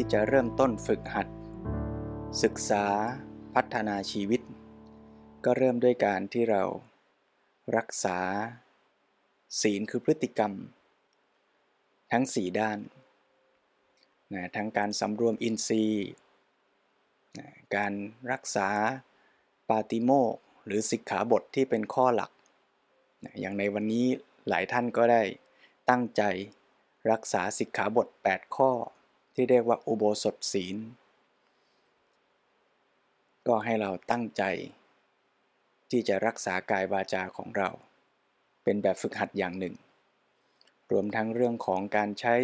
ที่จะเริ่มต้นฝึกหัด ศึกษาพัฒนาชีวิต ก็เริ่มด้วยการที่เรารักษา ศีลคือพฤติกรรม ทั้งสี่ด้านนะทั้งการสำรวมอินทรีย์นะการรักษาปาติโมกหรือสิกขาบทที่เป็นข้อหลักนะอย่างในวันนี้หลายท่านก็ได้ตั้งใจรักษาสิกขาบท 8 ข้อ ที่เรียกว่าอุโบสถศีล ก็ให้เราตั้งใจ ที่จะรักษากายวาจาของเรา เป็นแบบฝึกหัดอย่างหนึ่ง รวมทั้งเรื่องของการใช้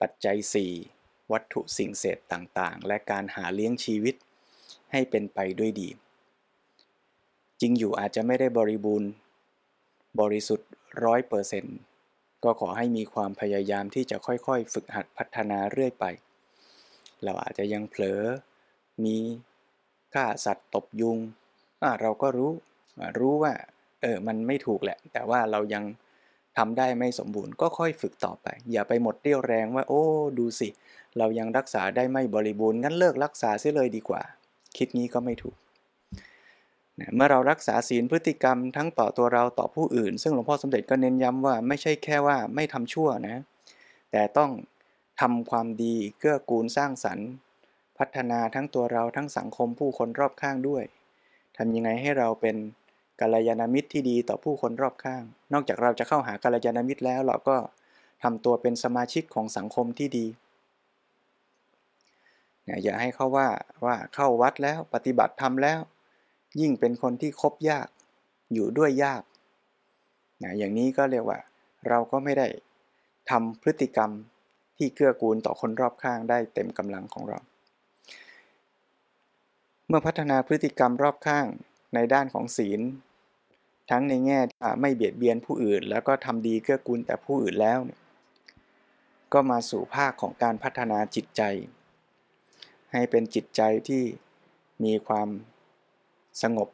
ปัจจัย 4 วัตถุสิ่งเสพต่างๆ และการหาเลี้ยงชีวิต ให้เป็นไปด้วยดี จริงอยู่อาจจะไม่ได้บริบูรณ์ บริสุทธิ์ร้อยเปอร์เซนต์ ก็ขอให้มีความพยายามที่จะค่อยๆ ฝึกหัดพัฒนาเรื่อยไป เราอาจจะยังเผลอ มีฆ่าสัตว์ตบยุง เราก็รู้ รู้ว่า เออ มันไม่ถูกแหละ แต่ว่าเรายังทำได้ไม่สมบูรณ์ ก็ค่อยฝึกต่อไป อย่าไปหมดเรี่ยวแรงว่า โอ้ ดูสิ เรายังรักษาได้ไม่บริบูรณ์ งั้นเลิกรักษาเสียเลยดีกว่า คิดนี้ก็ไม่ถูก นะเมื่อเรารักษาศีลพฤติกรรมทั้งต่อตัวเราต่อผู้อื่น ซึ่งหลวงพ่อสมเด็จก็เน้นย้ำว่าไม่ใช่แค่ว่าไม่ทำชั่วนะ แต่ต้องทำความดีเกื้อกูลสร้างสรรค์ พัฒนาทั้งตัวเราทั้งสังคมผู้คนรอบข้างด้วยทำยังไงให้เราเป็นกัลยาณมิตรที่ดีต่อผู้คนรอบข้าง นอกจากเราจะเข้าหากัลยาณมิตรแล้วเราก็ทำตัวเป็นสมาชิกของสังคมที่ดีอย่าให้เขาว่าว่าเข้าวัดแล้วปฏิบัติทำแล้ว ยิ่งเป็นคนที่คบยาก อยู่ด้วยยากนะอย่างนี้ก็เรียกว่า เราก็ไม่ได้ทำพฤติกรรมที่เกื้อกูลต่อคนรอบข้างได้เต็มกำลังของเรา เมื่อพัฒนาพฤติกรรมรอบข้างในด้านของศีล ทั้งในแง่ไม่เบียดเบียนผู้อื่น แล้วก็ทำดีเกื้อกูลแต่ผู้อื่นแล้วก็มาสู่ภาคของการพัฒนาจิตใจ ให้เป็นจิตใจที่มีความ สงบ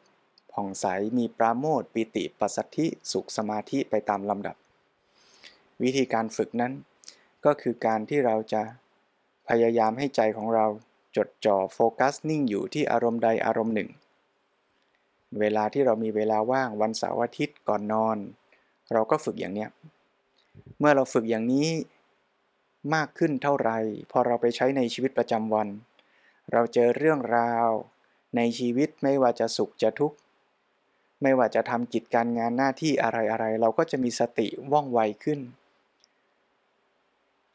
ผ่องใสมีปราโมทปิติปัสสัทธิสุขสมาธิไปตามลำดับ วิธีการฝึกนั้น ก็คือการที่เราจะพยายามให้ใจของเราจดจ่อโฟกัสนิ่งอยู่ที่อารมณ์ใดอารมณ์หนึ่ง เวลาที่เรามีเวลาว่างวันเสาร์อาทิตย์ก่อนนอน เราก็ฝึกอย่างนี้เมื่อเราฝึกอย่างนี้มากขึ้นเท่าไร พอเราไปใช้ในชีวิตประจำวัน เราเจอเรื่องราว ในชีวิตไม่ว่าจะสุขจะทุกข์ไม่ว่าจะทำกิจการงานหน้าที่อะไรๆเราก็จะมีสติว่องไวขึ้น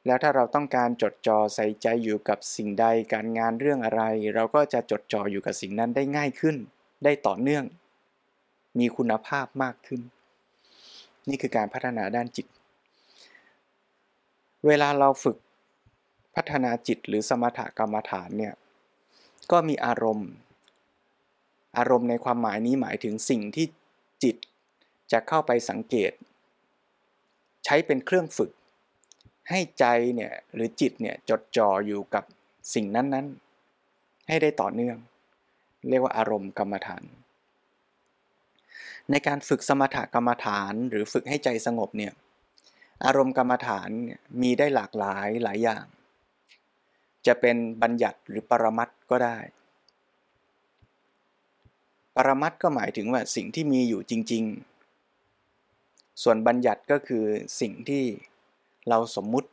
แล้วถ้าเราต้องการจดจ่อใส่ใจอยู่กับสิ่งใดการงานเรื่องอะไร เราก็จะจดจ่ออยู่กับสิ่งนั้นได้ง่ายขึ้น ได้ต่อเนื่อง มีคุณภาพมากขึ้น นี่คือการพัฒนาด้านจิต เวลาเราฝึกพัฒนาจิตหรือสมถกรรมฐานเนี่ยก็มีอารมณ์ อารมณ์ในความหมายนี้หมายถึงสิ่งที่จิตจะเข้าไปสังเกต ใช้เป็นเครื่องฝึก ให้ใจเนี่ยหรือจิตเนี่ยจดจ่ออยู่กับสิ่งนั้นๆ ให้ได้ต่อเนื่อง เรียกว่าอารมณ์กรรมฐาน ในการฝึกสมถกรรมฐานหรือฝึกให้ใจสงบเนี่ยอารมณ์กรรมฐานมีได้หลากหลายหลายอย่าง จะเป็นบัญญัติหรือปรมัตก็ได้ ปรมัตก็หมายถึงว่าสิ่งที่มีอยู่จริง ๆ ส่วนบัญญัติก็คือสิ่งที่เราสมมุติ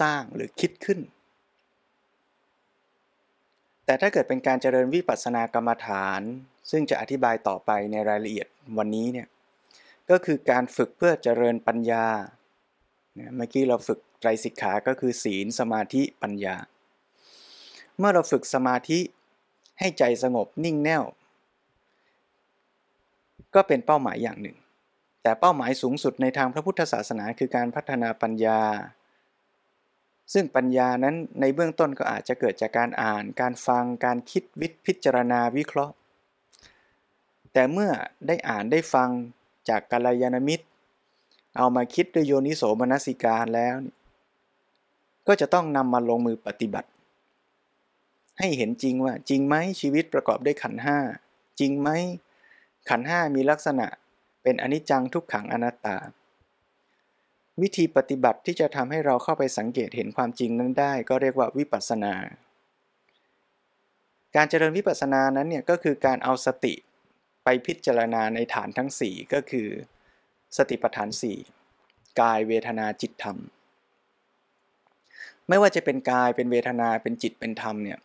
สร้างหรือคิดขึ้น แต่ถ้าเกิดเป็นการเจริญวิปัสสนากรรมฐาน ซึ่งจะอธิบายต่อไปในรายละเอียดวันนี้เนี่ยก็คือการฝึกเพื่อเจริญปัญญา เมื่อกี้เราฝึกไตรสิกขา ก็คือศีลสมาธิปัญญา เมื่อเราฝึกสมาธิ ให้ใจสงบนิ่งแน่ว ก็เป็นเป้าหมายอย่างหนึ่ง แต่เป้าหมายสูงสุดในทางพระพุทธศาสนาคือการพัฒนาปัญญา ซึ่งปัญญานั้นในเบื้องต้นก็อาจจะเกิดจากการอ่าน การฟัง การคิดวิพิจารณาวิเคราะห์ แต่เมื่อได้อ่านได้ฟังจากกัลยาณมิตร เอามาคิดด้วยโยนิโสมนสิการแล้ว ก็จะต้องนำมาลงมือปฏิบัติ ให้เห็นจริงว่า จริงไหมชีวิตประกอบด้วยขันห้าจริงไหมขันห้ามีลักษณะเป็นอนิจจังทุกขังอนัตตา วิธีปฏิบัติที่จะทำให้เราเข้าไปสังเกตเห็นความจริงนั้นได้ ก็เรียกว่าวิปัสสนา การเจริญวิปัสสนานั้นเนี่ยก็คือการเอาสติไปพิจารณาในฐานทั้ง 4 ก็คือ สติปัฏฐาน 4 กายเวทนาจิตธรรม ไม่ว่าจะเป็นกายเป็นเวทนาเป็นจิตเป็นธรรมเนี่ย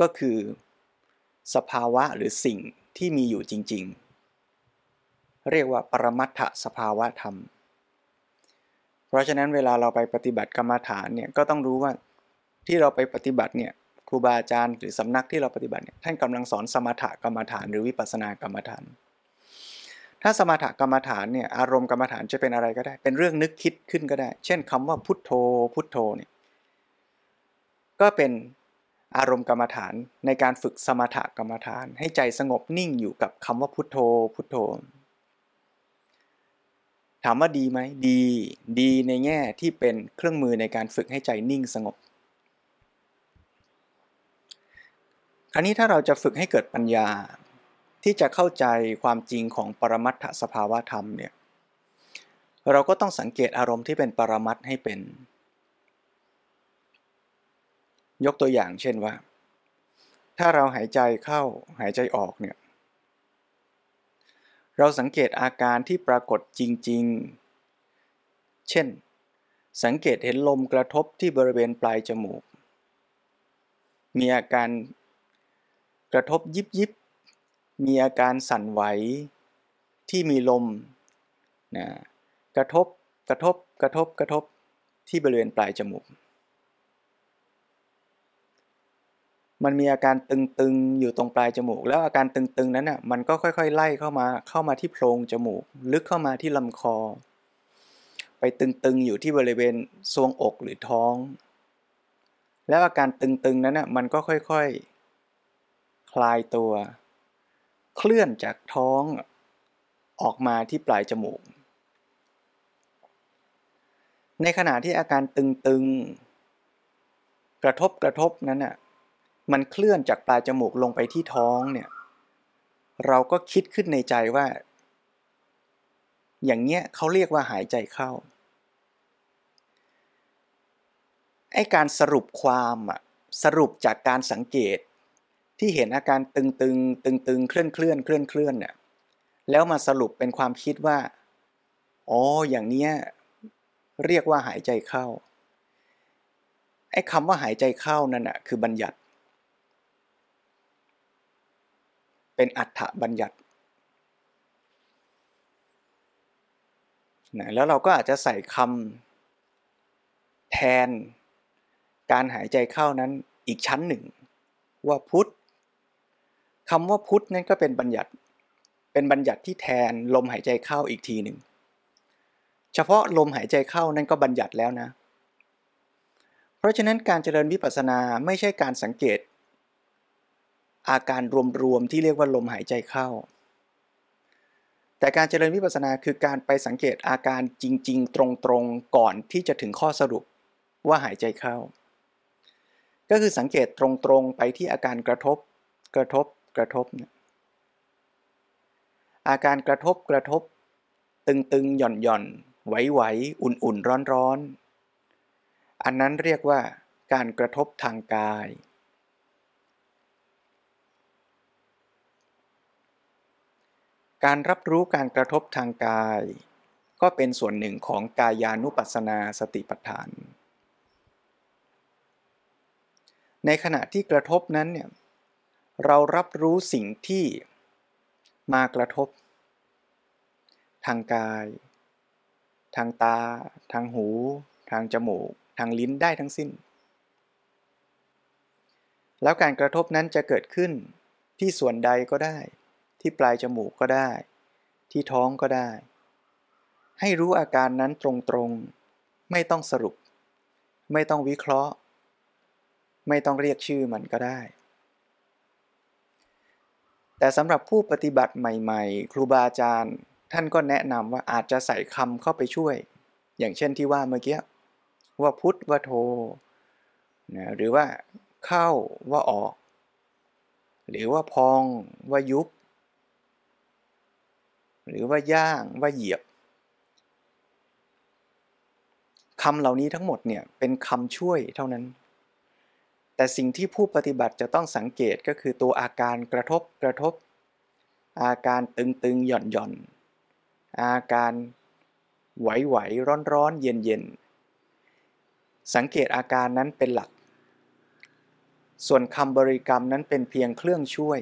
ก็คือ สภาวะหรือสิ่งที่มีอยู่จริง ๆ เรียกว่าปรมัตถสภาวะธรรม เพราะฉะนั้นเวลาเราไปปฏิบัติกรรมฐานเนี่ยก็ต้องรู้ว่าที่เราไปปฏิบัติเนี่ยครูบาอาจารย์หรือสำนักที่เราปฏิบัติเนี่ยท่านกำลังสอนสมถกรรมฐานหรือวิปัสสนากรรมฐาน ถ้าสมถกรรมฐานเนี่ยอารมณ์กรรมฐานจะเป็นอะไรก็ได้ เป็นเรื่องนึกคิดขึ้นก็ได้ เช่นคำว่าพุทโธพุทโธเนี่ยก็เป็น อารมณ์กรรมฐานในการฝึกสมถกรรมฐาน ให้ใจสงบนิ่งอยู่กับคำว่าพุทโธพุทโธ ถามว่าดีไหมดี ดีในแง่ที่เป็นเครื่องมือในการฝึกให้ใจนิ่งสงบ คราวนี้ถ้าเราจะฝึกให้เกิดปัญญา ที่จะเข้าใจความจริงของปรมัตถสภาวะธรรมเนี่ยเราก็ต้องสังเกตอารมณ์ที่เป็นปรมัตให้เป็น ยกตัวอย่างเช่นว่า ถ้าเราหายใจเข้าหายใจออกเนี่ย เราสังเกตอาการที่ปรากฏจริง ๆ เช่น สังเกตเห็นลมกระทบที่บริเวณปลายจมูก มีอาการกระทบยิบยิบ มีอาการสั่นไหวที่มีลมนะกระทบกระทบกระทบกระทบที่บริเวณปลายจมูก มันมีอาการตึงๆอยู่ตรงปลายจมูก แล้วอาการตึงๆนั้นน่ะมันก็ค่อยๆ ไล่เข้ามาเข้ามาที่โพรงจมูก ลึกเข้ามาที่ลำคอ ไปตึงๆอยู่ที่บริเวณทรวงอกหรือท้อง แล้วอาการตึงๆนั้นน่ะมันก็ค่อยๆ คลายตัว เคลื่อนจากท้องออกมาที่ปลายจมูก ในขณะที่อาการตึงๆ กระทบกระทบนั้นน่ะ มันเคลื่อนจากปลายจมูกลงไปที่ท้องเนี่ย เราก็คิดขึ้นในใจว่า อย่างเงี้ยเขาเรียกว่าหายใจเข้า ไอการสรุปความอะสรุปจากการสังเกตที่เห็นอาการตึงตึงตึงตึงเคลื่อนเคลื่อนเคลื่อนเคลื่อนเนี่ยแล้วมาสรุปเป็นความคิดว่า อ๋อ อย่างเนี้ยเรียกว่าหายใจเข้า ไอ้คำว่าหายใจเข้านั่นอะคือบัญญัติ เป็นอัฏฐบัญญัตินะแล้วเราก็อาจจะใส่คำแทนการหายใจเข้านั้นอีกชั้นหนึ่ง ว่าพุทธคำว่าพุทธนั่นก็เป็นบัญญัติ เป็นบัญญัติที่แทนลมหายใจเข้าอีกทีหนึ่ง เฉพาะลมหายใจเข้านั่นก็บัญญัติแล้วนะ เพราะฉะนั้นการเจริญวิปัสสนาไม่ใช่การสังเกต อาการรวมๆที่เรียกว่าลมหายใจเข้า แต่การเจริญวิปัสสนาคือการไปสังเกตอาการจริง ๆ ตรงๆก่อนที่จะถึงข้อสรุปว่าหายใจเข้า ก็คือสังเกตตรงๆไปที่อาการกระทบ กระทบกระทบ อาการกระทบกระทบ ตึงๆหย่อนหย่อนไหวๆอุ่นๆร้อนๆอันนั้นเรียกว่าการกระทบทางกาย การรับรู้การกระทบทางกาย ก็เป็นส่วนหนึ่งของกายานุปัสสนาสติปัฏฐาน ในขณะที่กระทบนั้นเนี่ยเรารับรู้สิ่งที่มากระทบ ทางกาย ทางตา ทางหู ทางจมูก ทางลิ้นได้ทั้งสิ้น แล้วการกระทบนั้นจะเกิดขึ้นที่ส่วนใดก็ได้ ที่ปลายจมูกก็ได้ ที่ท้องก็ได้ ให้รู้อาการนั้นตรงๆ ไม่ต้องสรุป ไม่ต้องวิเคราะห์ ไม่ต้องเรียกชื่อมันก็ได้ แต่สำหรับผู้ปฏิบัติใหม่ๆ ครูบาอาจารย์ ท่านก็แนะนำว่าอาจจะใส่คำเข้าไปช่วย อย่างเช่นที่ว่าเมื่อกี้ ว่าพุทธว่าโทนะหรือว่าเข้าว่าออก หรือว่าพองว่ายุบ หรือว่าย่างว่าเหยียบคำเหล่านี้ทั้งหมดเนี่ยเป็นคำช่วยเท่านั้น แต่สิ่งที่ผู้ปฏิบัติจะต้องสังเกตก็คือตัวอาการกระทบกระทบ อาการตึงตึงหย่อนหย่อนอาการไหวไหวร้อนร้อนเย็นเย็นสังเกตอาการนั้นเป็นหลัก ส่วนคำบริกรรมนั้นเป็นเพียงเครื่องช่วย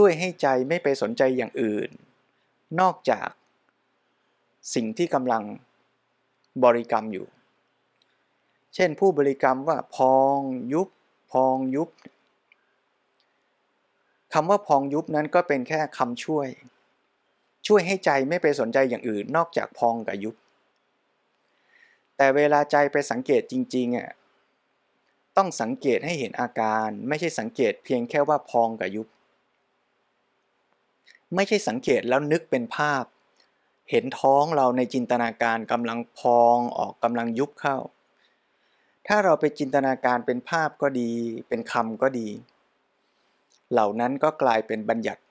ช่วยให้ใจไม่ไปสนใจอย่างอื่น นอกจากสิ่งที่กำลังบริกรรมอยู่ เช่นผู้บริกรรมว่าพองยุบ พองยุบคำว่าพองยุบนั้นก็เป็นแค่คำช่วย ช่วยให้ใจไม่ไปสนใจอย่างอื่น นอกจากพองกับยุบ แต่เวลาใจไปสังเกตจริงๆอะต้องสังเกตให้เห็นอาการไม่ใช่สังเกตเพียงแค่ว่าพองกับยุบ ไม่ใช่สังเกตแล้วนึกเป็นภาพ เห็นท้องเราในจินตนาการกำลังพองออกกำลังยุบเข้า ถ้าเราไปจินตนาการเป็นภาพก็ดี เป็นคำก็ดี เหล่านั้นก็กลายเป็นบัญญัติ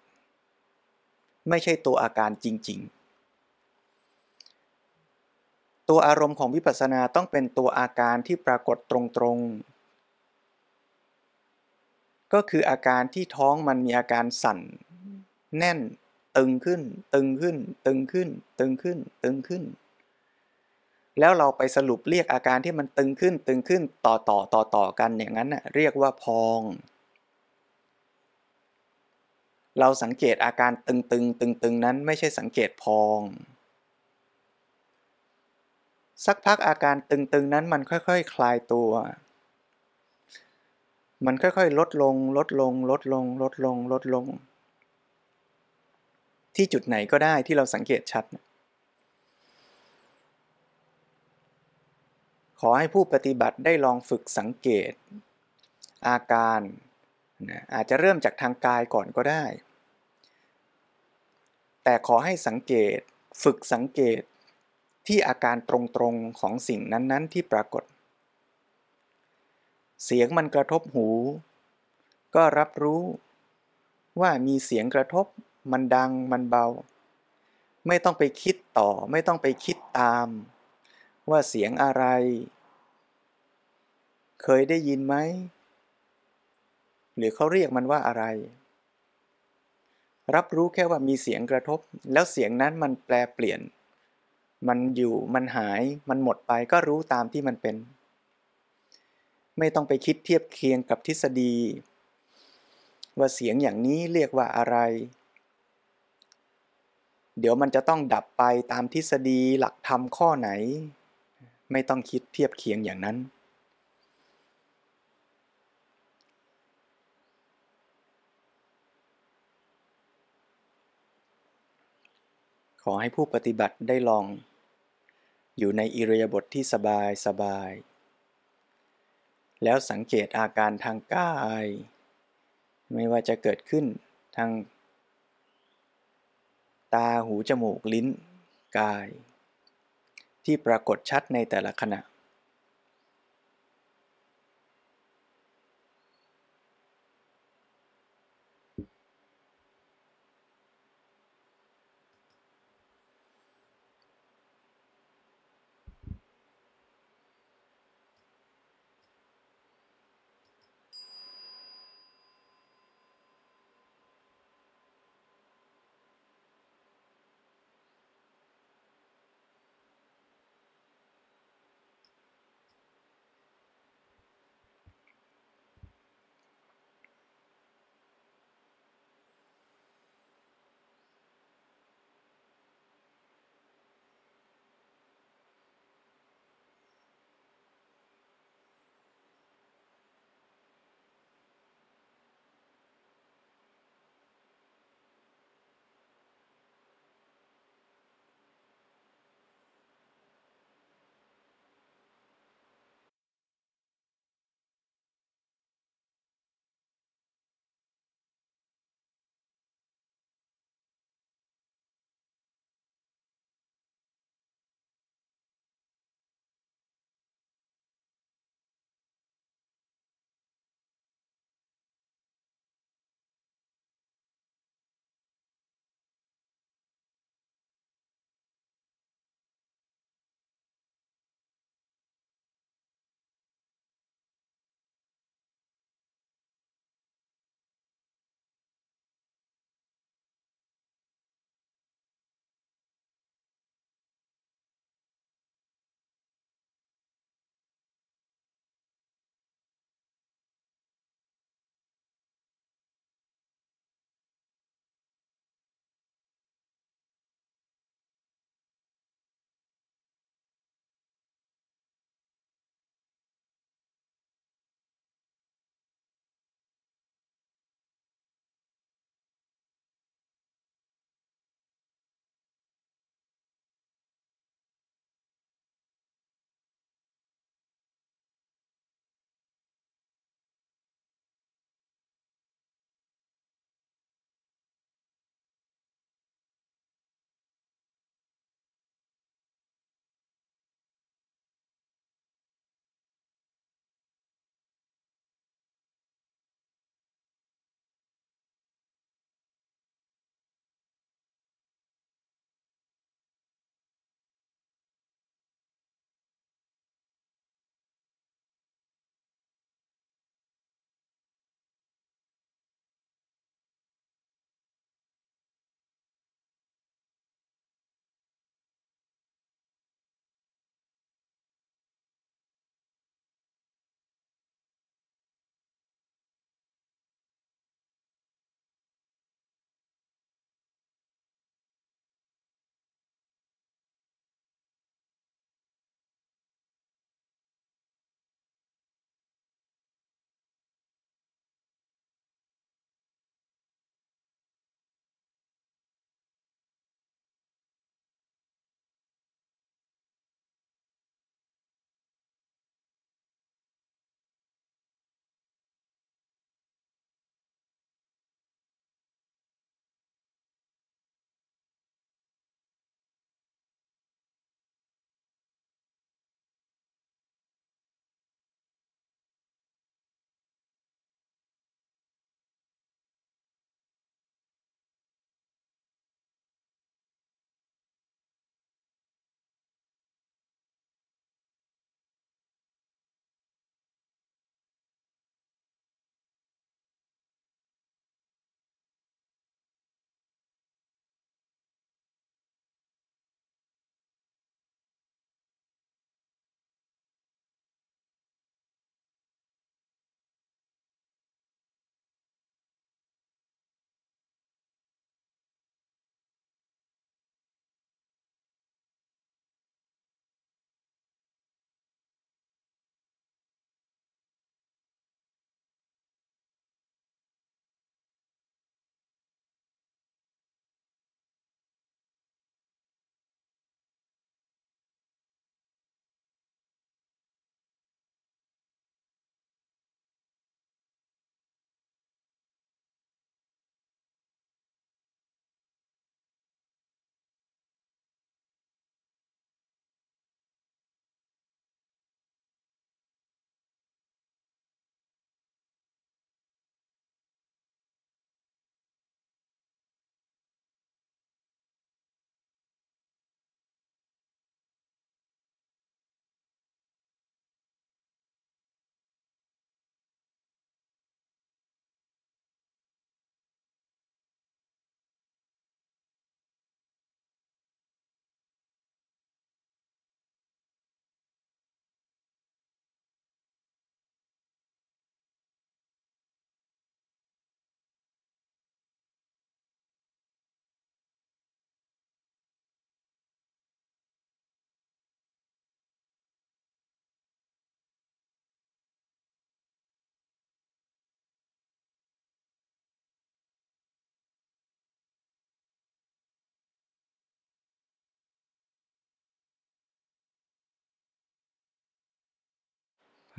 ไม่ใช่ตัวอาการจริง ๆตัวอารมณ์ของวิปัสสนาต้องเป็นตัวอาการที่ปรากฏตรงๆ ก็คืออาการที่ท้องมันมีอาการสั่น แน่น ตึงขึ้น ตึงขึ้น ตึงขึ้น ตึงขึ้น ตึงขึ้น แล้วเราไปสรุปเรียกอาการที่มันตึงขึ้น ตึงขึ้นต่อต่อต่อต่อกันอย่างนั้นน่ะเรียกว่าพอง เราสังเกตอาการตึงตึงตึงตึงนั้นไม่ใช่สังเกตพอง สักพักอาการตึงตึงนั้นมันค่อยๆคคลายตัวมันค่อยๆ ลดลง ลดลง ลดลง ลดลง ลดลง ที่จุดไหนก็ได้ที่เราสังเกตชัด ขอให้ผู้ปฏิบัติได้ลองฝึกสังเกต อาการนะอาจจะเริ่มจากทางกายก่อนก็ได้ แต่ขอให้สังเกตฝึกสังเกตที่อาการตรงๆของสิ่งนั้นๆ ที่ปรากฏ เสียงมันกระทบหู ก็รับรู้ว่ามีเสียงกระทบ มันดังมันเบา ไม่ต้องไปคิดต่อ ไม่ต้องไปคิดตาม ว่าเสียงอะไร เคยได้ยินไหม หรือเขาเรียกมันว่าอะไร รับรู้แค่ว่ามีเสียงกระทบ แล้วเสียงนั้นมันแปลเปลี่ยน มันอยู่มันหายมันหมดไปก็รู้ตามที่มันเป็น ไม่ต้องไปคิดเทียบเคียงกับทฤษฎีว่าเสียงอย่างนี้เรียกว่าอะไร เดี๋ยวมันจะต้องดับไปตามทฤษฎีหลักธรรมข้อไหน ไม่ต้องคิดเทียบเคียงอย่างนั้น ขอให้ผู้ปฏิบัติได้ลอง อยู่ในอิริยาบถทที่สบายสบาย แล้วสังเกตอาการทางกาย ไม่ว่าจะเกิดขึ้นทาง ตาหูจมูกลิ้น กาย ที่ปรากฏชัดในแต่ละขณะ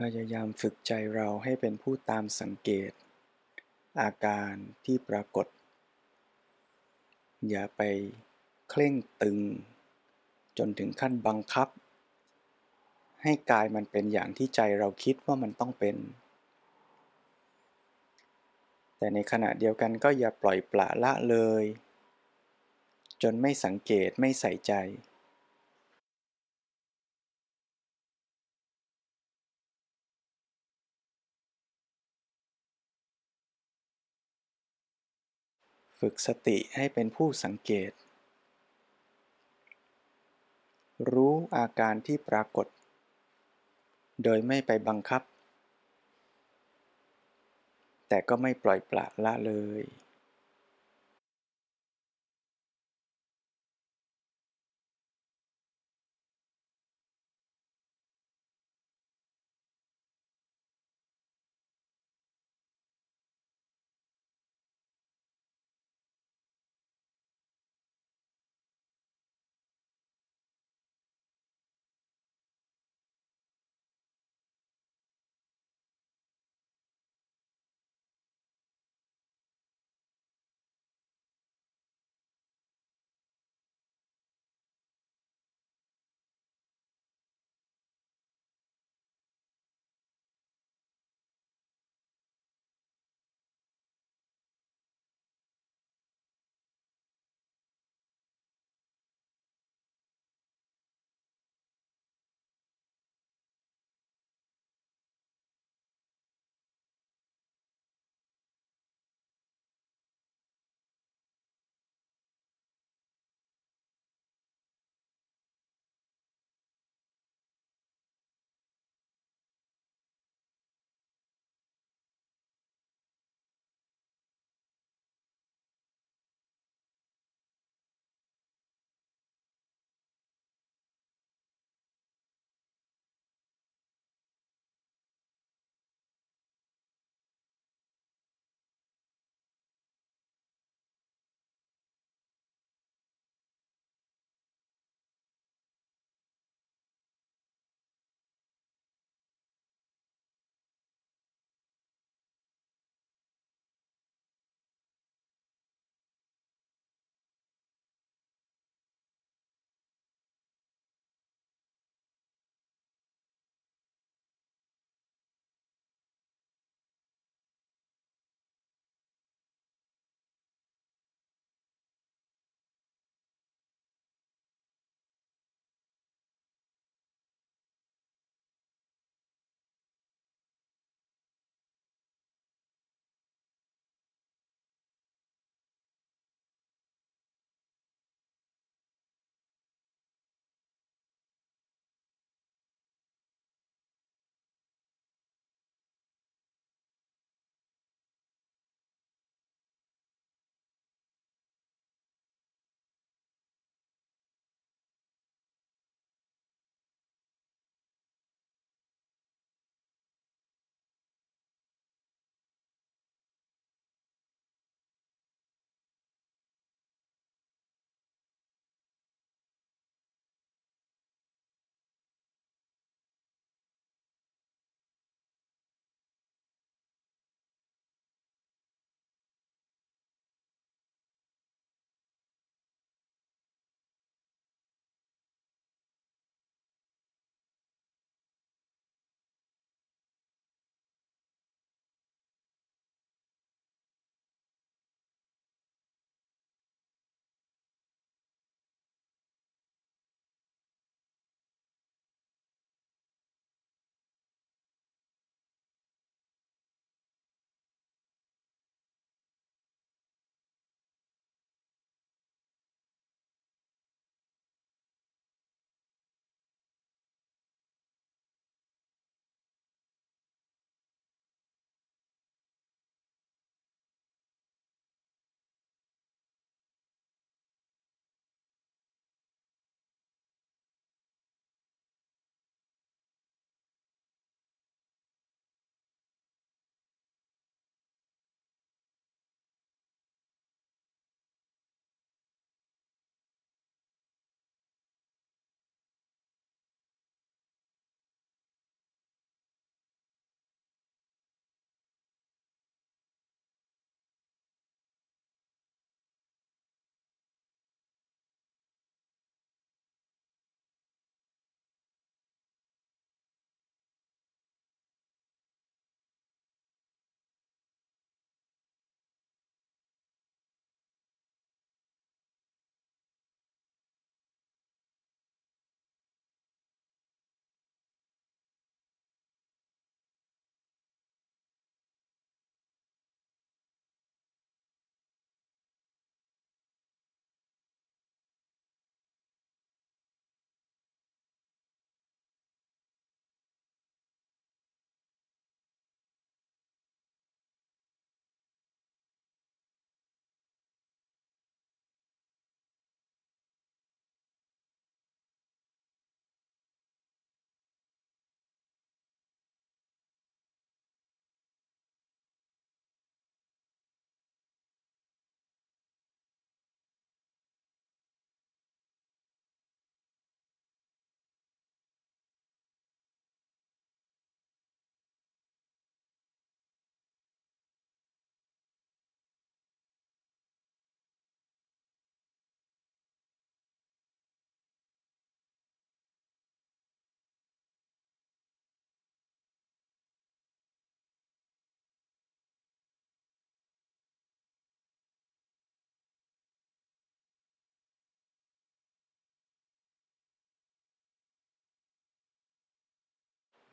พยายามฝึกใจเราให้เป็นผู้ตามสังเกต อาการที่ปรากฏ อย่าไปเคร่งตึง จนถึงขั้นบังคับ ให้กายมันเป็นอย่างที่ใจเราคิดว่ามันต้องเป็น แต่ในขณะเดียวกันก็อย่าปล่อยปละละเลย จนไม่สังเกตไม่ใส่ใจ ฝึกสติให้เป็นผู้สังเกต รู้อาการที่ปรากฏ โดยไม่ไปบังคับ แต่ก็ไม่ปล่อยปละละเลย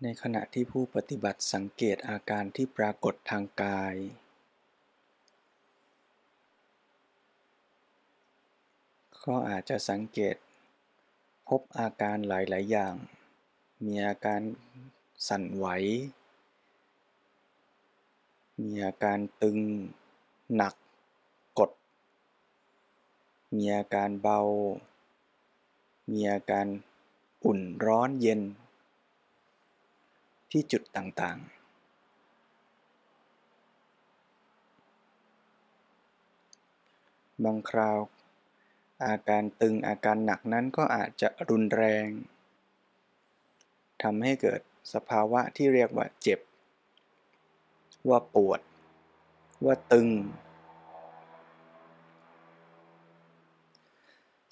ในขณะที่ผู้ปฏิบัติสังเกตอาการที่ปรากฏทางกาย ก็อาจจะสังเกต พบอาการหลาย ๆ อย่าง มีอาการสั่นไหว มีอาการตึง หนัก กด มีอาการเบา มีอาการอุ่นร้อนเย็น ที่จุดต่างๆ บางคราว อาการตึงอาการหนักนั้นก็อาจจะรุนแรงทำให้เกิดสภาวะที่เรียกว่าเจ็บ ว่าปวด ว่าตึง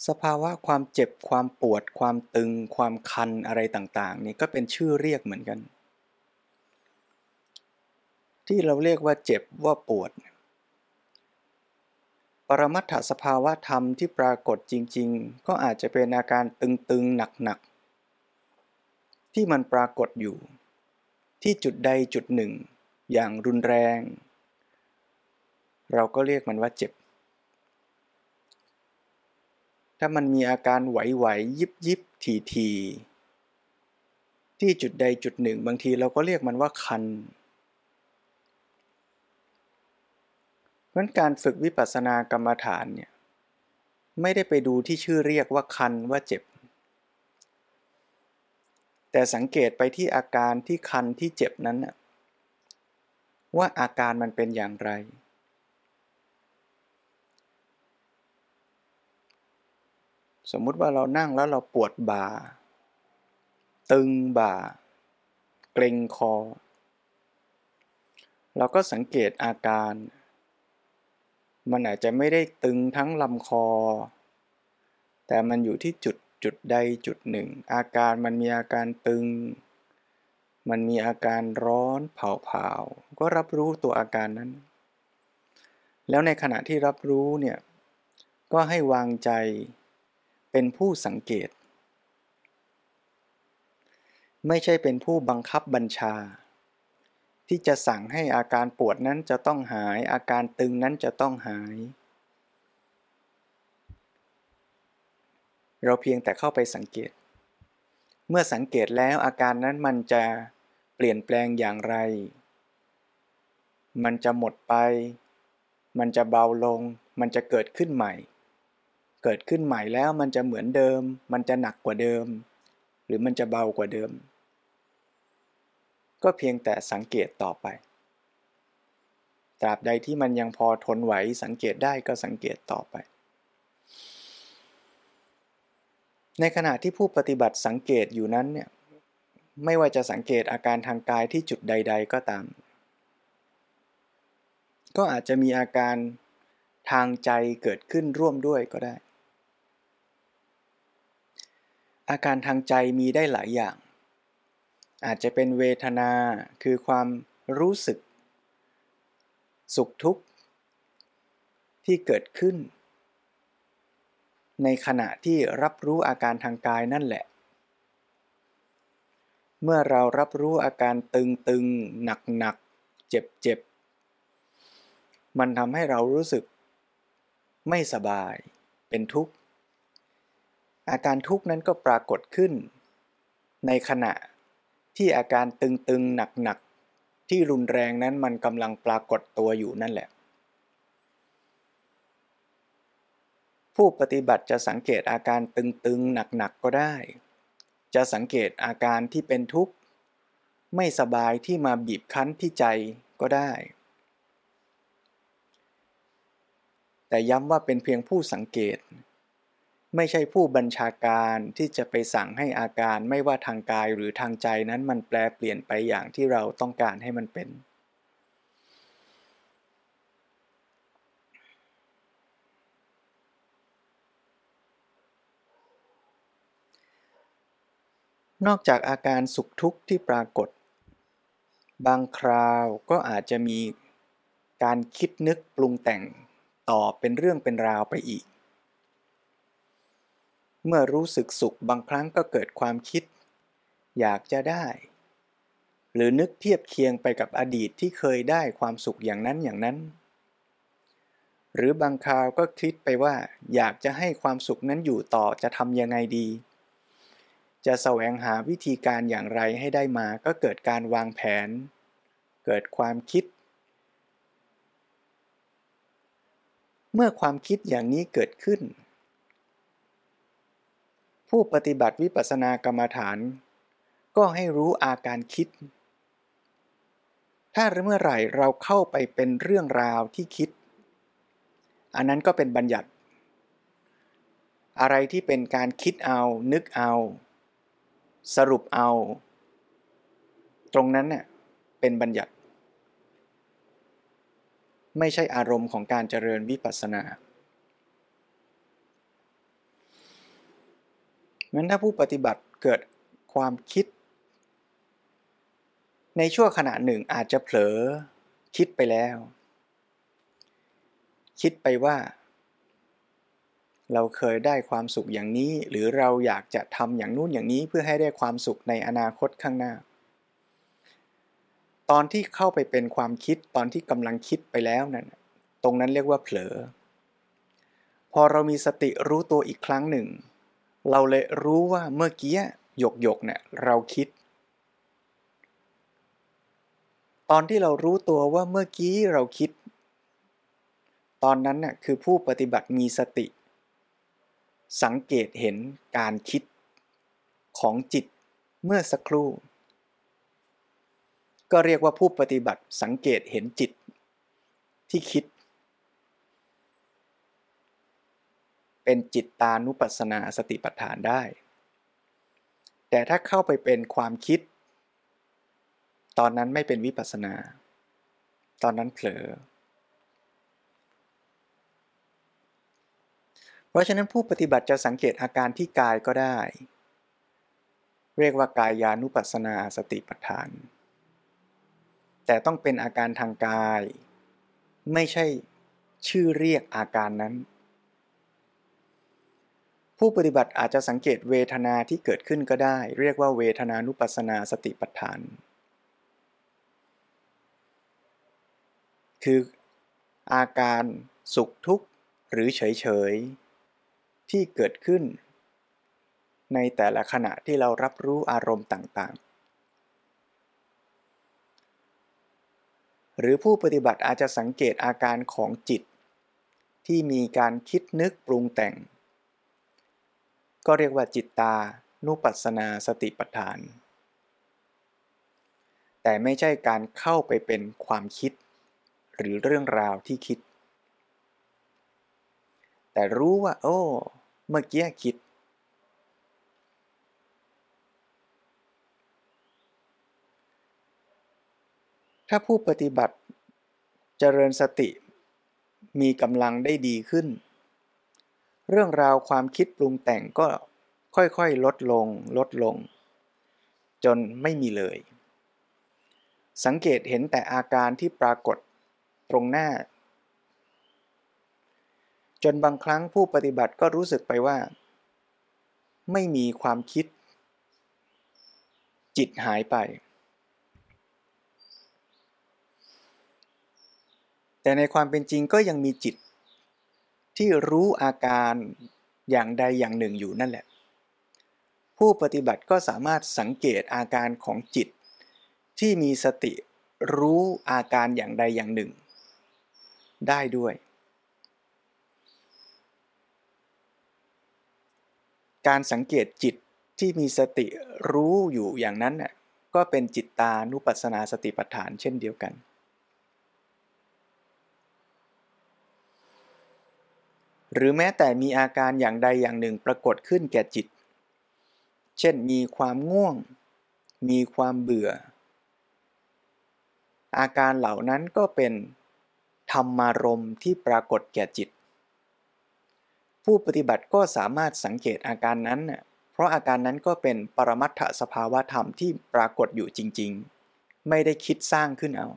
สภาวะความเจ็บความปวด ความตึง ความคันอะไรต่าง ๆ นี่ก็เป็นชื่อเรียกเหมือนกัน ที่เราเรียกว่าเจ็บว่าปวด ปรมัตถสภาวะธรรมที่ปรากฏจริง ๆ ก็อาจจะเป็นอาการตึงๆหนักๆ ที่มันปรากฏอยู่ ที่จุดใดจุดหนึ่ง อย่างรุนแรง เราก็เรียกมันว่าเจ็บ ถ้ามันมีอาการไหวๆ ยิบยิบทีทีที่จุดใดจุดหนึ่ง บางทีเราก็เรียกมันว่าคัน เพราะการฝึกวิปัสสนากรรมฐานเนี่ยไม่ได้ไปดูที่ชื่อเรียกว่าคันว่าเจ็บ แต่สังเกตไปที่อาการที่คันที่เจ็บนั้นว่าอาการมันเป็นอย่างไร สมมุติว่าเรานั่งแล้วเราปวดบ่า ตึงบ่า เกร็งคอ เราก็สังเกตอาการ มันอาจจะไม่ได้ตึงทั้งลำคอ แต่มันอยู่ที่จุดจุดใดจุดหนึ่ง อาการมันมีอาการตึง มันมีอาการร้อนเผาๆก็รับรู้ตัวอาการนั้น แล้วในขณะที่รับรู้เนี่ย ก็ให้วางใจเป็นผู้สังเกต ไม่ใช่เป็นผู้บังคับบัญชา ที่จะสั่งให้อาการปวดนั้นจะต้องหาย อาการตึงนั้นจะต้องหาย เราเพียงแต่เข้าไปสังเกต เมื่อสังเกตแล้วอาการนั้นมันจะเปลี่ยนแปลงอย่างไร มันจะหมดไป มันจะเบาลง มันจะเกิดขึ้นใหม่ เกิดขึ้นใหม่แล้วมันจะเหมือนเดิม มันจะหนักกว่าเดิม หรือมันจะเบากว่าเดิม ก็เพียงแต่สังเกตต่อไป ตราบใดที่มันยังพอทนไหวสังเกตได้ก็สังเกตต่อไป ในขณะที่ผู้ปฏิบัติสังเกตอยู่นั้นเนี่ยไม่ว่าจะสังเกตอาการทางกายที่จุดใด ๆ ก็ตาม ก็อาจจะมีอาการทางใจเกิดขึ้นร่วมด้วยก็ได้ อาการทางใจมีได้หลายอย่าง อาจจะเป็นเวทนาคือความรู้สึก สุขทุกข์ ที่เกิดขึ้น ในขณะที่รับรู้อาการทางกายนั่นแหละ เมื่อเรารับรู้อาการตึงๆ หนักๆ เจ็บๆ มันทำให้เรารู้สึก ไม่สบาย เป็นทุกข์ อาการทุกข์นั้นก็ปรากฏขึ้น ในขณะ ที่อาการตึงๆหนักๆ ที่รุนแรงนั้นมันกำลังปรากฏตัวอยู่นั่นแหละ ผู้ปฏิบัติจะสังเกตอาการตึงๆหนักๆก็ได้ จะสังเกตอาการที่เป็นทุกข์ ไม่สบายที่มาบีบคั้นที่ใจก็ได้ แต่ย้ำว่าเป็นเพียงผู้สังเกต ไม่ใช่ผู้บัญชาการที่จะไปสั่งให้อาการไม่ว่าทางกายหรือทางใจนั้นมันแปลเปลี่ยนไปอย่างที่เราต้องการให้มันเป็น นอกจากอาการสุขทุกข์ที่ปรากฏ บางคราวก็อาจจะมีการคิดนึกปรุงแต่งต่อเป็นเรื่องเป็นราวไปอีก เมื่อรู้สึกสุขบางครั้งก็เกิดความคิด อยากจะได้ หรือนึกเทียบเคียงไปกับอดีตที่เคยได้ความสุขอย่างนั้นอย่างนั้น หรือบางคราวก็คิดไปว่า อยากจะให้ความสุขนั้นอยู่ต่อจะทำยังไงดี จะแสวงหาวิธีการอย่างไรให้ได้มาก็เกิดการวางแผน เกิดความคิด เมื่อความคิดอย่างนี้เกิดขึ้น ผู้ปฏิบัติวิปัสสนากรรมฐาน ก็ให้รู้อาการคิด ถ้าเมื่อไหร่เราเข้าไปเป็นเรื่องราวที่คิด อันนั้นก็เป็นบัญญัติ อะไรที่เป็นการคิดเอา นึกเอา สรุปเอา ตรงนั้นเน่ยเป็นบัญญัติ ไม่ใช่อารมณ์ของการเจริญวิปัสสนา งั้นถ้าผู้ปฏิบัติเกิดความคิด ในช่วงขณะหนึ่งอาจจะเผลอคิดไปแล้ว คิดไปว่า เราเคยได้ความสุขอย่างนี้ หรือเราอยากจะทำอย่างนู้นอย่างนี้เพื่อให้ได้ความสุขในอนาคตข้างหน้า ตอนที่เข้าไปเป็นความคิดตอนที่กำลังคิดไปแล้วนั่นตรงนั้นเรียกว่าเผลอ พอเรามีสติรู้ตัวอีกครั้งหนึ่ง เราเลยรู้ว่าเมื่อกี้หยกหยกเนี่ยเราคิด ตอนที่เรารู้ตัวว่าเมื่อกี้เราคิด ตอนนั้นน่ะคือผู้ปฏิบัติมีสติ สังเกตเห็นการคิดของจิตเมื่อสักครู่ ก็เรียกว่าผู้ปฏิบัติสังเกตเห็นจิตที่คิด เป็นจิตตานุปัสสนาสติปัฏฐานได้ แต่ถ้าเข้าไปเป็นความคิด ตอนนั้นไม่เป็นวิปัสนา ตอนนั้นเผลอ เพราะฉะนั้นผู้ปฏิบัติจะสังเกตอาการที่กายก็ได้ เรียกว่ากายานุปัสสนาสติปัฏฐาน แต่ต้องเป็นอาการทางกาย ไม่ใช่ชื่อเรียกอาการนั้น ผู้ปฏิบัติอาจจะสังเกตเวทนาที่เกิดขึ้นก็ได้ เรียกว่าเวทนานุปัสนาสติปัฏฐาน คืออาการสุขทุกข์หรือเฉยๆที่เกิดขึ้น ในแต่ละขณะที่เรารับรู้อารมณ์ต่างๆ หรือผู้ปฏิบัติอาจจะสังเกตอาการของจิต ที่มีการคิดนึกปรุงแต่ง ก็เรียกว่าจิตตานุปัสสนาสติปัฏฐาน แต่ไม่ใช่การเข้าไปเป็นความคิด หรือเรื่องราวที่คิด แต่รู้ว่า โอ้ เมื่อกี้คิด ถ้าผู้ปฏิบัติเจริญสติมีกำลังได้ดีขึ้น เรื่องราวความคิดปรุงแต่งก็ค่อยๆ ลดลงลดลง จนไม่มีเลย สังเกตเห็นแต่อาการที่ปรากฏตรงหน้า จนบางครั้งผู้ปฏิบัติก็รู้สึกไปว่า ไม่มีความคิด จิตหายไป แต่ในความเป็นจริงก็ยังมีจิต ที่รู้อาการอย่างใดอย่างหนึ่งอยู่นั่นแหละ ผู้ปฏิบัติก็สามารถสังเกตอาการของจิต ที่มีสติรู้อาการอย่างใดอย่างหนึ่ง ได้ด้วย การสังเกตจิตที่มีสติรู้อยู่อย่างนั้นน่ะก็เป็นจิตตานุปัสสนาสติปัฏฐานเช่นเดียวกัน หรือแม้แต่มีอาการอย่างใดอย่างหนึ่งปรากฏขึ้นแก่จิต เช่นมีความง่วง มีความเบื่อ อาการเหล่านั้นก็เป็นธรรมารมที่ปรากฏแก่จิต ผู้ปฏิบัติก็สามารถสังเกตอาการนั้น เพราะอาการนั้นก็เป็นปรมัตถสภาวะธรรมที่ปรากฏอยู่จริง ๆ ไม่ได้คิดสร้างขึ้นเอา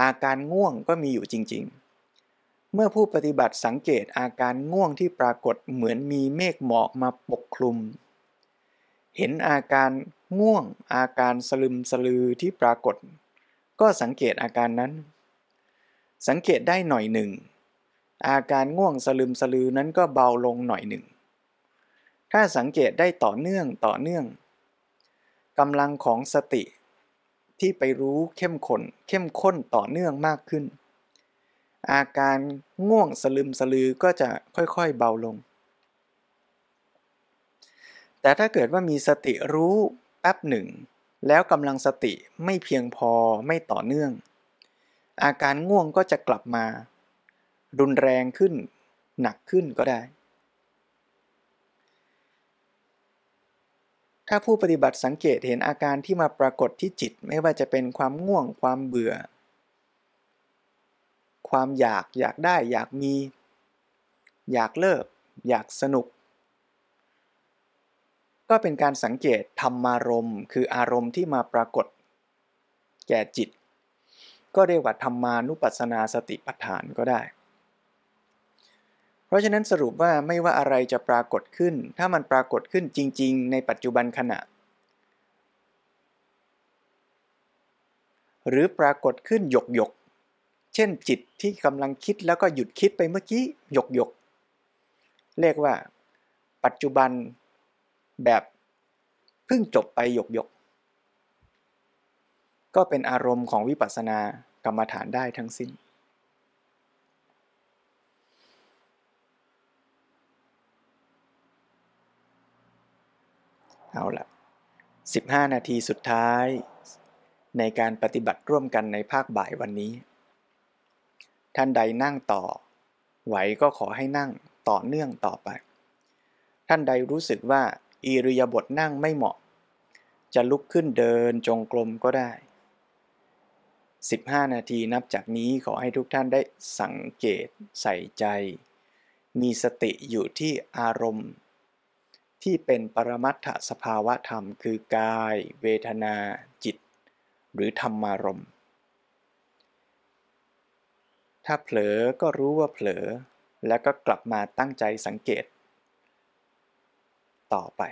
อาการง่วงก็มีอยู่จริง ๆ เมื่อผู้ปฏิบัติสังเกตอาการง่วงที่ปรากฏเหมือนมีเมฆหมอกมาปกคลุม เห็นอาการง่วง อาการสลึมสลือที่ปรากฏ ก็สังเกตอาการนั้น สังเกตได้หน่อยหนึ่ง อาการง่วงสลึมสลือนั้นก็เบาลงหน่อยหนึ่ง ถ้าสังเกตได้ต่อเนื่องต่อเนื่องกำลังของสติที่ไปรู้เข้มข้นเข้มข้นต่อเนื่องมากขึ้น อาการง่วงสลึมสลือก็จะค่อยๆเบาลง แต่ถ้าเกิดว่ามีสติรู้แป๊บหนึ่ง แล้วกำลังสติไม่เพียงพอไม่ต่อเนื่อง อาการง่วงก็จะกลับมา รุนแรงขึ้น หนักขึ้นก็ได้ ถ้าผู้ปฏิบัติสังเกตเห็นอาการที่มาปรากฏที่จิตไม่ว่าจะเป็นความง่วงความเบื่อ ความอยากอยากได้อยากมี อยากเลิก อยากสนุก ก็เป็นการสังเกตธรรมารมณ์ คืออารมณ์ที่มาปรากฏ แก่จิต ก็เรียกว่าธรรมานุปัสสนาสติปัฏฐานก็ได้ เพราะฉะนั้นสรุปว่าไม่ว่าอะไรจะปรากฏขึ้น ถ้ามันปรากฏขึ้นจริง ๆ ในปัจจุบันขณะหรือปรากฏขึ้นหยกหยก เช่นจิตที่กำลังคิดแล้วก็หยุดคิดไปเมื่อกี้หยกหยกเรียกว่า ปัจจุบันแบบเพิ่งจบไปหยกหยกก็เป็นอารมณ์ของวิปัสสนากรรมฐานได้ทั้งสิ้น เอาละ15 นาทีสุดท้ายในการปฏิบัติร่วมกันในภาคบ่ายวันนี้ ท่านใดนั่งต่อ ไหวก็ขอให้นั่งต่อเนื่องต่อไป ท่านใดรู้สึกว่าอิริยาบถนั่งไม่เหมาะ จะลุกขึ้นเดินจงกรมก็ได้ 15 นาทีนับจากนี้ขอให้ทุกท่านได้สังเกตใส่ใจ มีสติอยู่ที่อารมณ์ ที่เป็นปรมัตถสภาวะธรรมคือกาย เวทนา จิต หรือธรรมารมณ์ ถ้าเผลอก็รู้ว่าเผลอ แล้วก็กลับมาตั้งใจสังเกต ต่อไป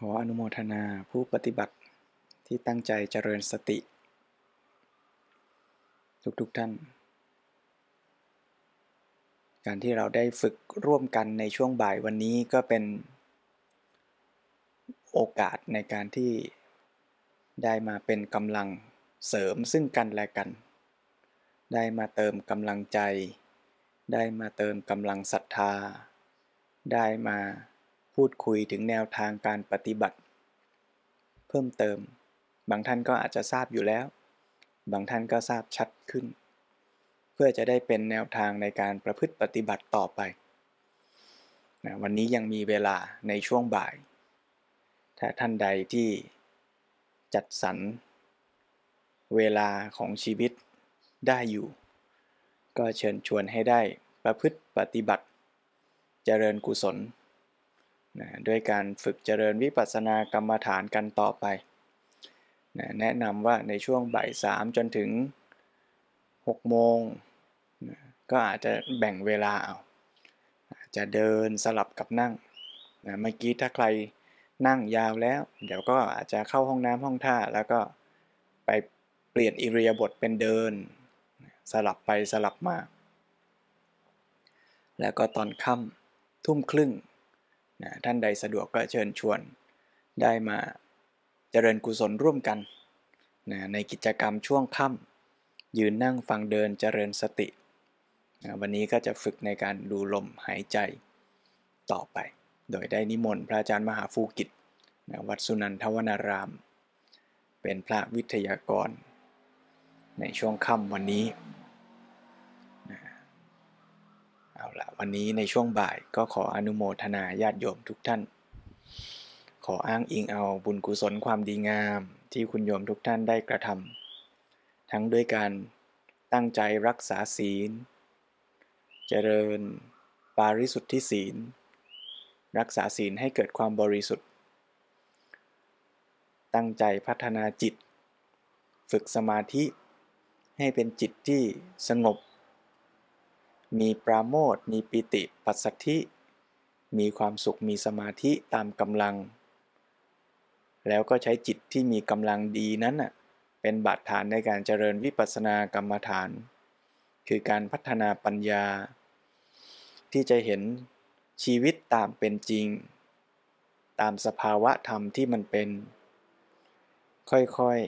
ขออนุโมทนาผู้ปฏิบัติที่ตั้งใจเจริญสติ ทุกๆทท่าน การที่เราได้ฝึกร่วมกันในช่วงบ่ายวันนี้ก็เป็นโอกาสในการที่ได้มาเป็นกำลังเสริมซึ่งกันและกัน ได้มาเติมกำลังใจ ได้มาเติมกำลังศรัทธา ได้มา พูดคุยถึงแนวทางการปฏิบัติ เพิ่มเติม บางท่านก็อาจจะทราบอยู่แล้ว บางท่านก็ทราบชัดขึ้น เพื่อจะได้เป็นแนวทางในการประพฤติปฏิบัติต่อไปนะวันนี้ยังมีเวลาในช่วงบ่าย ถ้าท่านใดที่จัดสรรเวลาของชีวิตได้อยู่ ก็เชิญชวนให้ได้ประพฤติปฏิบัติ เจริญกุศล นะด้วยการฝึกเจริญวิปัสสนากรรมฐานกันต่อไปนะแนะนำว่าในช่วงบ่ายสามจนถึง6โมงนะก็อาจจะแบ่งเวลาเอาจะเดินสลับกับนั่งนะเมื่อกี้ถ้าใครนั่งยาวแล้ว เดี๋ยวก็อาจจะเข้าห้องน้ำห้องท่า แล้วก็ไปเปลี่ยนอิริยาบถเป็นเดิน สลับไปสลับมา แล้วก็ตอนค่ำทุ่มครึ่ง นะท่านใดสะดวกก็เชิญชวนได้มาเจริญกุศลร่วมกันนะในกิจกรรมช่วงค่ำยืนนั่งฟังเดินเจริญสตินะวันนี้ก็จะฝึกในการดูลมหายใจต่อไป โดยได้นิมนต์พระอาจารย์มหาฟูกิจนะวัดสุนันทวนาราม เป็นพระวิทยากร ในช่วงค่ำวันนี้เอา ละวันนี้ในช่วงบ่ายก็ขออนุโมทนาญาติโยมทุกท่าน ขออ้างอิงเอาบุญกุศลความดีงาม ที่คุณโยมทุกท่านได้กระทำทั้งด้วยการตั้งใจรักษาศีล เจริญ ปาริสุทธิศีล รักษาศีลให้เกิดความบริสุทธิ์ ตั้งใจพัฒนาจิต ฝึกสมาธิให้เป็นจิตที่สงบ มีปราโมทมีปิติปัสสัทธิ มีความสุขมีสมาธิตามกำลัง แล้วก็ใช้จิตที่มีกำลังดีนั้นเป็นบาดฐานในการเจริญวิปัสสนากรรมฐาน คือการพัฒนาปัญญา ที่จะเห็นชีวิตตามเป็นจริง ตามสภาวะธรรมที่มันเป็น ค่อย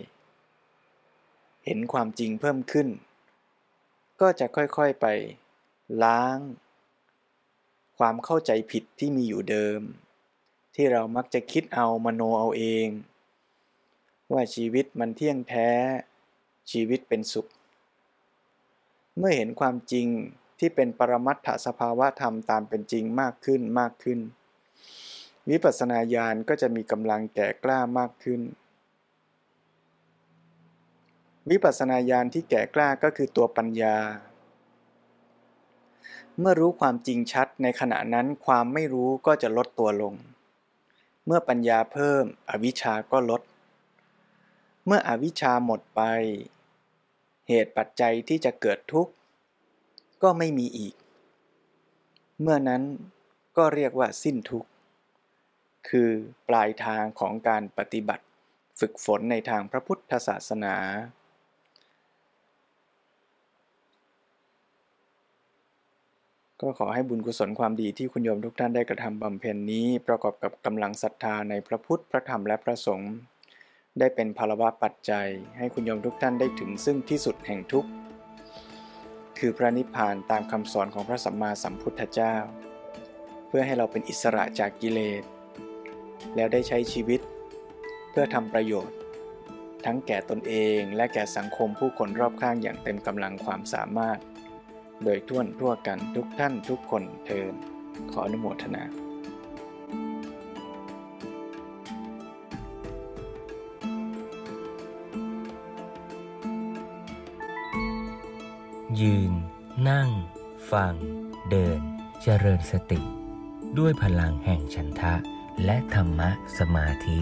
ๆ เห็นความจริงเพิ่มขึ้น ก็จะค่อยๆไป ล้าง ความเข้าใจผิดที่มีอยู่เดิม ที่เรามักจะคิดเอามโนเอาเอง ว่าชีวิตมันเที่ยงแท้ ชีวิตเป็นสุข เมื่อเห็นความจริงที่เป็นปรมัตถสภาวะธรรมตามเป็นจริงมากขึ้นมากขึ้น วิปัสสนาญาณก็จะมีกำลังแก่กล้ามากขึ้น วิปัสสนาญาณที่แก่กล้าก็คือตัวปัญญา เมื่อรู้ความจริงชัดในขณะนั้นความไม่รู้ก็จะลดตัวลง เมื่อปัญญาเพิ่มอวิชชาก็ลด เมื่ออวิชชาหมดไป เหตุปัจจัยที่จะเกิดทุกข์ ก็ไม่มีอีก เมื่อนั้นก็เรียกว่าสิ้นทุกข์ คือปลายทางของการปฏิบัติ ฝึกฝนในทางพระพุทธศาสนา ก็ขอให้บุญกุศลความดีที่คุณโยมทุกท่านได้กระทำบำเพ็ญนี้ ประกอบกับกำลังศรัทธาในพระพุทธพระธรรมและพระสงฆ์ได้เป็นภารวะปัจจัย ให้คุณโยมทุกท่านได้ถึงซึ่งที่สุดแห่งทุกข์คือพระนิพพานตามคำสอนของพระสัมมาสัมพุทธเจ้า เพื่อให้เราเป็นอิสระจากกิเลส แล้วได้ใช้ชีวิต เพื่อทำประโยชน์ ทั้งแก่ตนเองและแก่สังคมผู้คนรอบข้างอย่างเต็มกำลังความสามารถ โดยท่วนทั่วกันทุกท่านทุกคนเทินขออนุโมทนายืน นั่ง ฟัง เดิน เจริญสติ ด้วยพลังแห่งฉันทะ และธรรมะสมาธิ